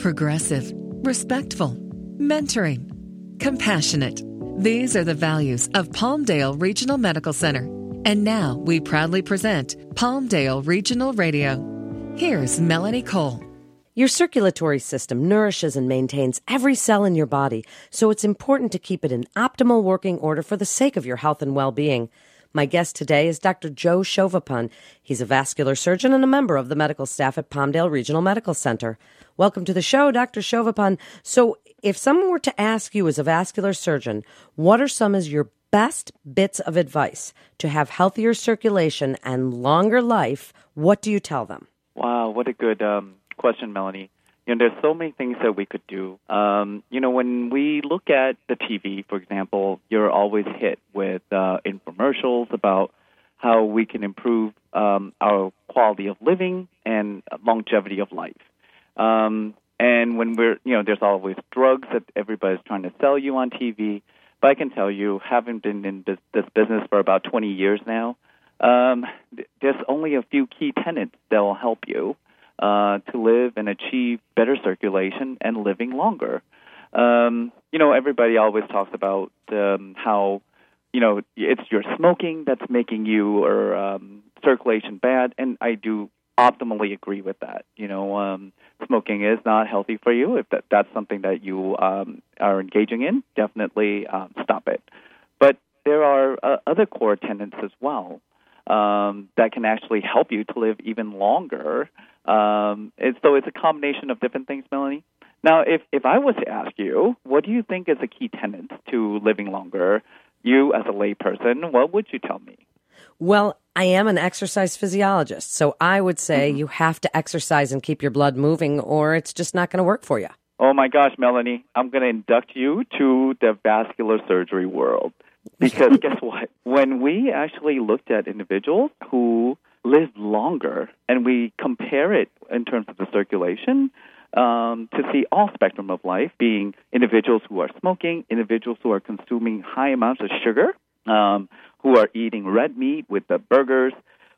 progressive, respectful, mentoring, compassionate. These are the values of Palmdale Regional Medical Center. And now we proudly present Palmdale Regional Radio. Here's Melanie Cole. Your circulatory system nourishes and maintains every cell in your body, so it's important to keep it in optimal working order for the sake of your health and well being. My guest today is Dr. Joe Chauvapun. He's a vascular surgeon and a member of the medical staff at Palmdale Regional Medical Center. Welcome to the show, Dr. Chauvapun. So, if someone were to ask you as a vascular surgeon, what are some of your best bits of advice to have healthier circulation and longer life, what do you tell them? Wow, what a good um, question, Melanie. You know, there's so many things that we could do. Um, you know, when we look at the TV, for example, you're always hit with uh, infomercials about how we can improve um, our quality of living and longevity of life. Um, and when we're, you know, there's always drugs that everybody's trying to sell you on TV. But I can tell you, having been in this, business for about 20 years now, um, there's only a few key tenets that will help you uh, to live and achieve better circulation and living longer. Um, you know, everybody always talks about um, how you know it's your smoking that's making you or um, circulation bad, and I do optimally agree with that. You know, um, smoking is not healthy for you. If that, that's something that you um, are engaging in, definitely um, stop it. But there are uh, other core tenets as well um, that can actually help you to live even longer. Um, and so it's a combination of different things, Melanie. Now, if, if I was to ask you, what do you think is a key tenet to living longer? You, as a layperson, what would you tell me? Well, I am an exercise physiologist, so I would say mm-hmm. you have to exercise and keep your blood moving, or it's just not going to work for you. Oh my gosh, Melanie, I'm going to induct you to the vascular surgery world. Because guess what? When we actually looked at individuals who lived longer and we compare it in terms of the circulation, um, to see all spectrum of life, being individuals who are smoking, individuals who are consuming high amounts of sugar, um, who are eating red meat with the burgers.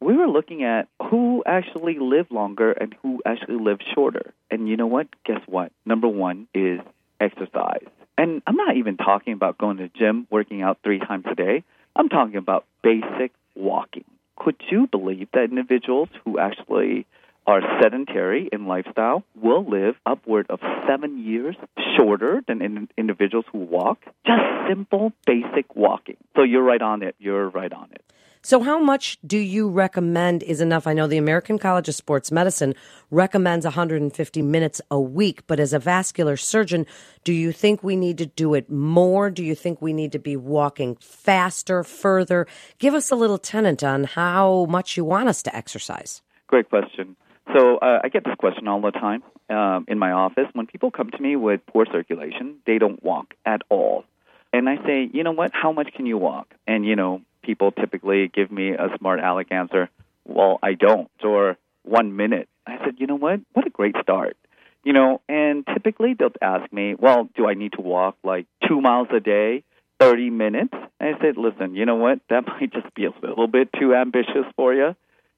We were looking at who actually lived longer and who actually lived shorter. And you know what? Guess what? Number one is exercise. And I'm not even talking about going to the gym, working out three times a day. I'm talking about basic walking. Could you believe that individuals who actually are sedentary in lifestyle will live upward of seven years shorter than in individuals who walk? Just simple, basic walking. So you're right on it. You're right on it. So, how much do you recommend is enough? I know the American College of Sports Medicine recommends 150 minutes a week, but as a vascular surgeon, do you think we need to do it more? Do you think we need to be walking faster, further? Give us a little tenant on how much you want us to exercise. Great question. So, uh, I get this question all the time um, in my office. When people come to me with poor circulation, they don't walk at all. And I say, you know what? How much can you walk? And, you know, people typically give me a smart aleck answer, well, I don't, or one minute. I said, you know what? What a great start. You know, and typically they'll ask me, well, do I need to walk like two miles a day, 30 minutes? And I said, listen, you know what? That might just be a little bit too ambitious for you.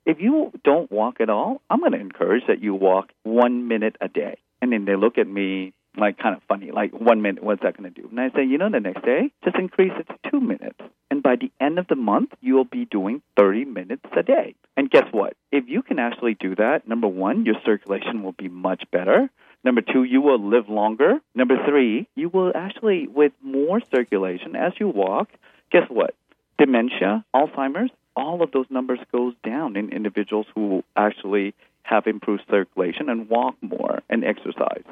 If you don't walk at all, I'm going to encourage that you walk one minute a day. And then they look at me like kind of funny, like one minute, what's that going to do? And I say, you know, the next day, just increase it to two minutes. And by the end of the month, you will be doing 30 minutes a day. And guess what? If you can actually do that, number one, your circulation will be much better. Number two, you will live longer. Number three, you will actually, with more circulation as you walk, guess what? Dementia, Alzheimer's, all of those numbers goes down in individuals who actually have improved circulation and walk more and exercise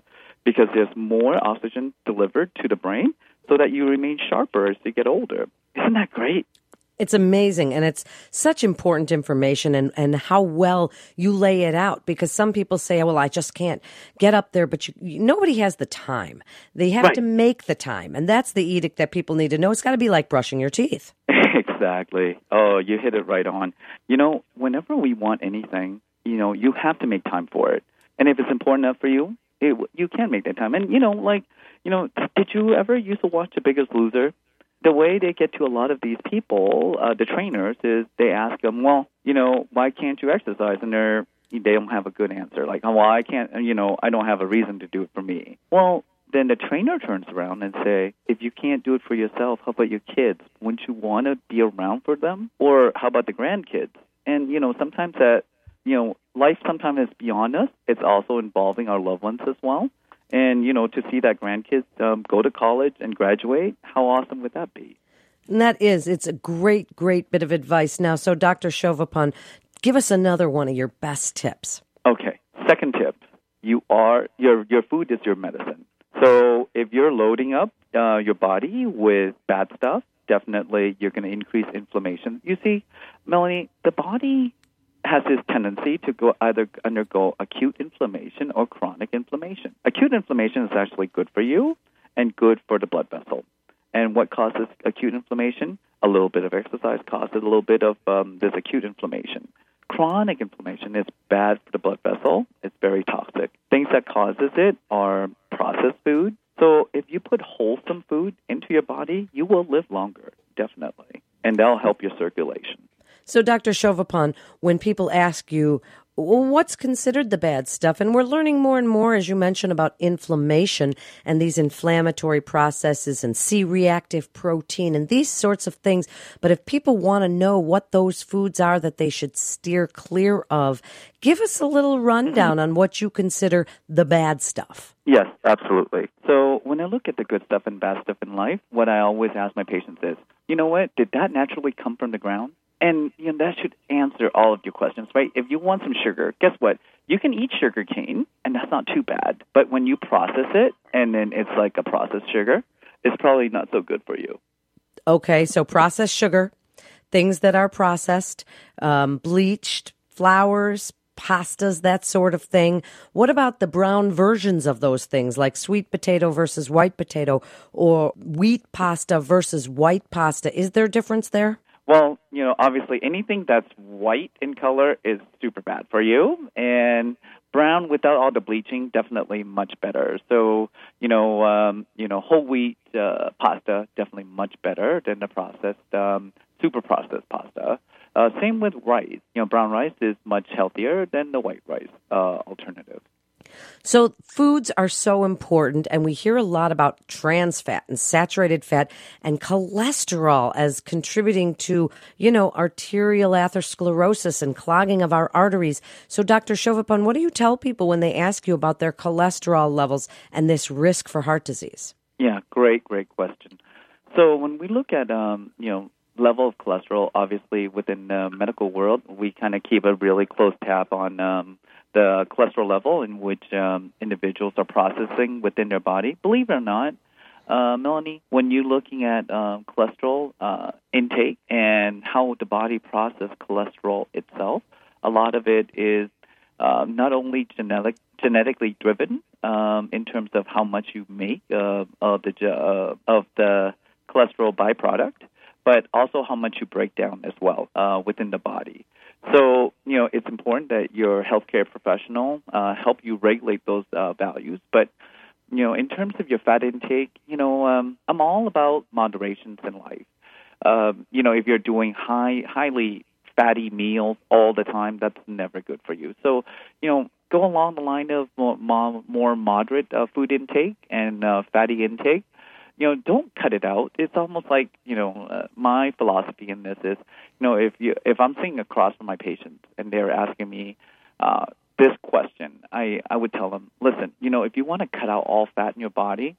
because there's more oxygen delivered to the brain so that you remain sharper as you get older. Isn't that great? It's amazing and it's such important information and, and how well you lay it out because some people say, well, I just can't get up there, but you, nobody has the time. They have right. to make the time. And that's the edict that people need to know. It's got to be like brushing your teeth. exactly. Oh, you hit it right on. You know, whenever we want anything, you know, you have to make time for it. And if it's important enough for you, it, you can make that time. And you know, like you know, did you ever used to watch The Biggest Loser? The way they get to a lot of these people, uh, the trainers, is they ask them, well, you know, why can't you exercise? And they're they don't have a good answer. Like, oh, well, I can't, you know, I don't have a reason to do it for me. Well, then the trainer turns around and say, if you can't do it for yourself, how about your kids? Wouldn't you want to be around for them? Or how about the grandkids? And you know, sometimes that, you know, life sometimes is beyond us. It's also involving our loved ones as well. And you know, to see that grandkids um, go to college and graduate, how awesome would that be? And that is, it's a great, great bit of advice. Now, so Dr. Chauvapun, give us another one of your best tips. Okay. Second tip: you are your your food is your medicine. So if you're loading up uh, your body with bad stuff, definitely you're going to increase inflammation. You see, Melanie, the body has this tendency to go either undergo acute inflammation or chronic inflammation. Acute inflammation is actually good for you and good for the blood vessel. And what causes acute inflammation? A little bit of exercise causes a little bit of um, this acute inflammation. Chronic inflammation is bad for the blood vessel. It's very toxic. Things that causes it are processed food. So if you put wholesome food into your body, you will live longer, definitely. And that'll help your circulation. So, Dr. Chauvapun, when people ask you, what's considered the bad stuff? And we're learning more and more, as you mentioned, about inflammation and these inflammatory processes and C reactive protein and these sorts of things. But if people want to know what those foods are that they should steer clear of, give us a little rundown on what you consider the bad stuff. Yes, absolutely. So when I look at the good stuff and bad stuff in life, what I always ask my patients is, you know what? Did that naturally come from the ground? And you know that should answer all of your questions, right? If you want some sugar, guess what? You can eat sugar cane, and that's not too bad. But when you process it, and then it's like a processed sugar, it's probably not so good for you. Okay, so processed sugar, things that are processed, um, bleached, flours, pastas, that sort of thing. What about the brown versions of those things, like sweet potato versus white potato, or wheat pasta versus white pasta? Is there a difference there? Well, you know, obviously anything that's white in color is super bad for you, and brown without all the bleaching definitely much better. So, you know, um, you know, whole wheat uh, pasta definitely much better than the processed, um, super processed pasta. Uh, same with rice. You know, brown rice is much healthier than the white rice uh, alternative. So, foods are so important, and we hear a lot about trans fat and saturated fat and cholesterol as contributing to, you know, arterial atherosclerosis and clogging of our arteries. So, Dr. Chauvapun, what do you tell people when they ask you about their cholesterol levels and this risk for heart disease? Yeah, great, great question. So, when we look at, um, you know, level of cholesterol, obviously within the medical world, we kind of keep a really close tab on um, the cholesterol level in which um, individuals are processing within their body. Believe it or not, uh, Melanie, when you're looking at um, cholesterol uh, intake and how the body processes cholesterol itself, a lot of it is uh, not only genetic, genetically driven um, in terms of how much you make uh, of the uh, of the cholesterol byproduct, but also how much you break down as well uh, within the body. So, you know, it's important that your healthcare professional uh, help you regulate those uh, values. But, you know, in terms of your fat intake, you know, um, I'm all about moderations in life. Uh, you know, if you're doing high, highly fatty meals all the time, that's never good for you. So, you know, go along the line of more, more moderate uh, food intake and uh, fatty intake you know, don't cut it out. It's almost like you know, uh, my philosophy in this is, you know, if you if I'm sitting across from my patients and they're asking me uh, this question, I I would tell them, listen, you know, if you want to cut out all fat in your body,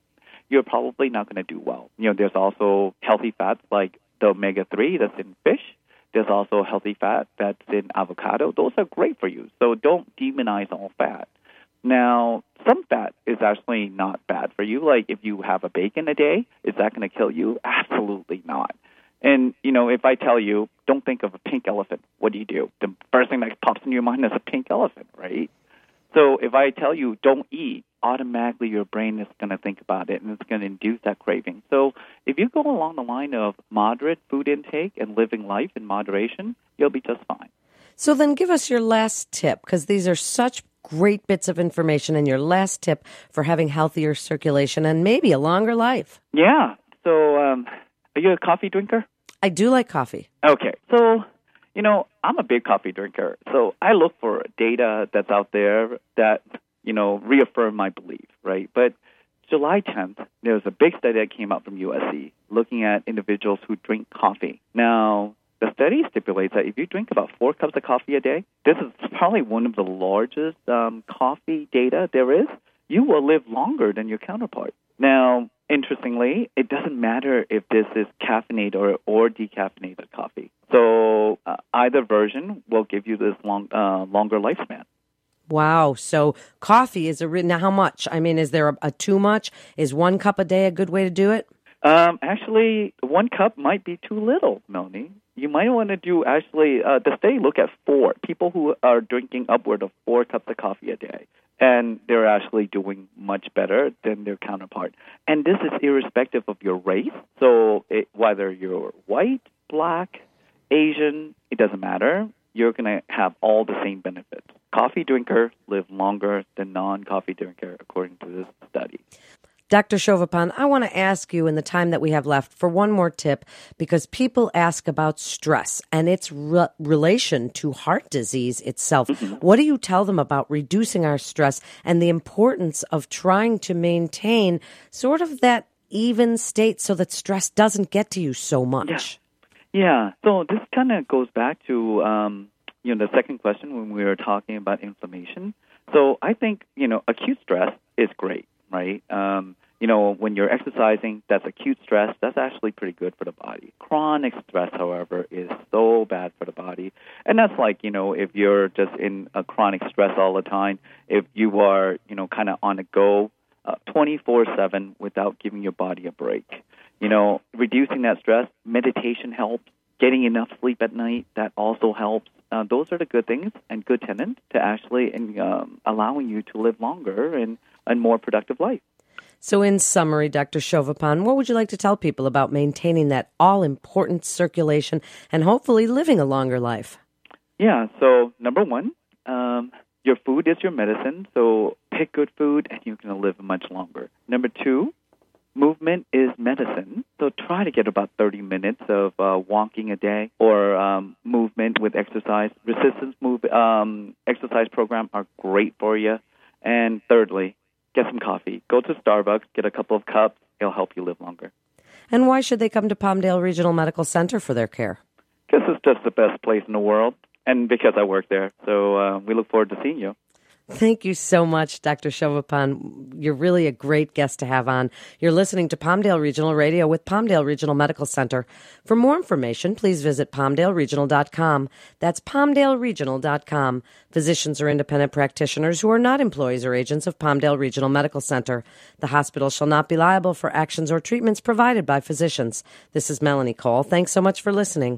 you're probably not going to do well. You know, there's also healthy fats like the omega three that's in fish. There's also healthy fat that's in avocado. Those are great for you. So don't demonize all fat. Now, some fat is actually not bad for you. Like if you have a bacon a day, is that going to kill you? Absolutely not. And you know, if I tell you, don't think of a pink elephant, what do you do? The first thing that pops in your mind is a pink elephant, right? So if I tell you don't eat, automatically your brain is going to think about it and it's going to induce that craving. So if you go along the line of moderate food intake and living life in moderation, you'll be just fine. So then give us your last tip because these are such great bits of information and your last tip for having healthier circulation and maybe a longer life. Yeah. So, um, are you a coffee drinker? I do like coffee. Okay. So, you know, I'm a big coffee drinker, so I look for data that's out there that you know reaffirm my belief, right? But July 10th, there was a big study that came out from USC looking at individuals who drink coffee. Now, the study stipulates that if you drink about four cups of coffee a day, this is probably one of the largest um, coffee data there is. You will live longer than your counterpart. Now, interestingly, it doesn't matter if this is caffeinated or, or decaffeinated coffee. So uh, either version will give you this long, uh, longer lifespan. Wow. So coffee is a now how much? I mean, is there a, a, too much? Is one cup a day a good way to do it? Um, actually, one cup might be too little, Melanie. You might want to do actually uh, the study look at four people who are drinking upward of four cups of coffee a day, and they're actually doing much better than their counterpart. And this is irrespective of your race. So it, whether you're white, black, Asian, it doesn't matter. You're going to have all the same benefits. Coffee drinker live longer than non-coffee drinker, according to this study. Dr. Chauvapun, I want to ask you in the time that we have left for one more tip because people ask about stress and its re- relation to heart disease itself. Mm-hmm. What do you tell them about reducing our stress and the importance of trying to maintain sort of that even state so that stress doesn't get to you so much? Yeah. yeah. So this kind of goes back to um, you know the second question when we were talking about inflammation. So I think you know acute stress is great right? Um, you know, when you're exercising, that's acute stress. That's actually pretty good for the body. Chronic stress, however, is so bad for the body. And that's like, you know, if you're just in a chronic stress all the time, if you are, you know, kind of on the go uh, 24 7 without giving your body a break. You know, reducing that stress, meditation helps. Getting enough sleep at night, that also helps. Uh, those are the good things and good tenants to actually in, um, allowing you to live longer and a more productive life. So, in summary, Dr. Chauvapun, what would you like to tell people about maintaining that all important circulation and hopefully living a longer life? Yeah, so number one, um, your food is your medicine, so pick good food and you're going to live much longer. Number two, movement is medicine, so try to get about 30 minutes of uh, walking a day or um, movement with exercise. Resistance move um, exercise program are great for you. And thirdly, get some coffee. Go to Starbucks, get a couple of cups. It'll help you live longer. And why should they come to Palmdale Regional Medical Center for their care? Because it's just the best place in the world, and because I work there. So uh, we look forward to seeing you. Thank you so much, Dr. Chauvapun. You're really a great guest to have on. You're listening to Palmdale Regional Radio with Palmdale Regional Medical Center. For more information, please visit palmdaleregional.com. That's palmdaleregional.com. Physicians are independent practitioners who are not employees or agents of Palmdale Regional Medical Center. The hospital shall not be liable for actions or treatments provided by physicians. This is Melanie Cole. Thanks so much for listening.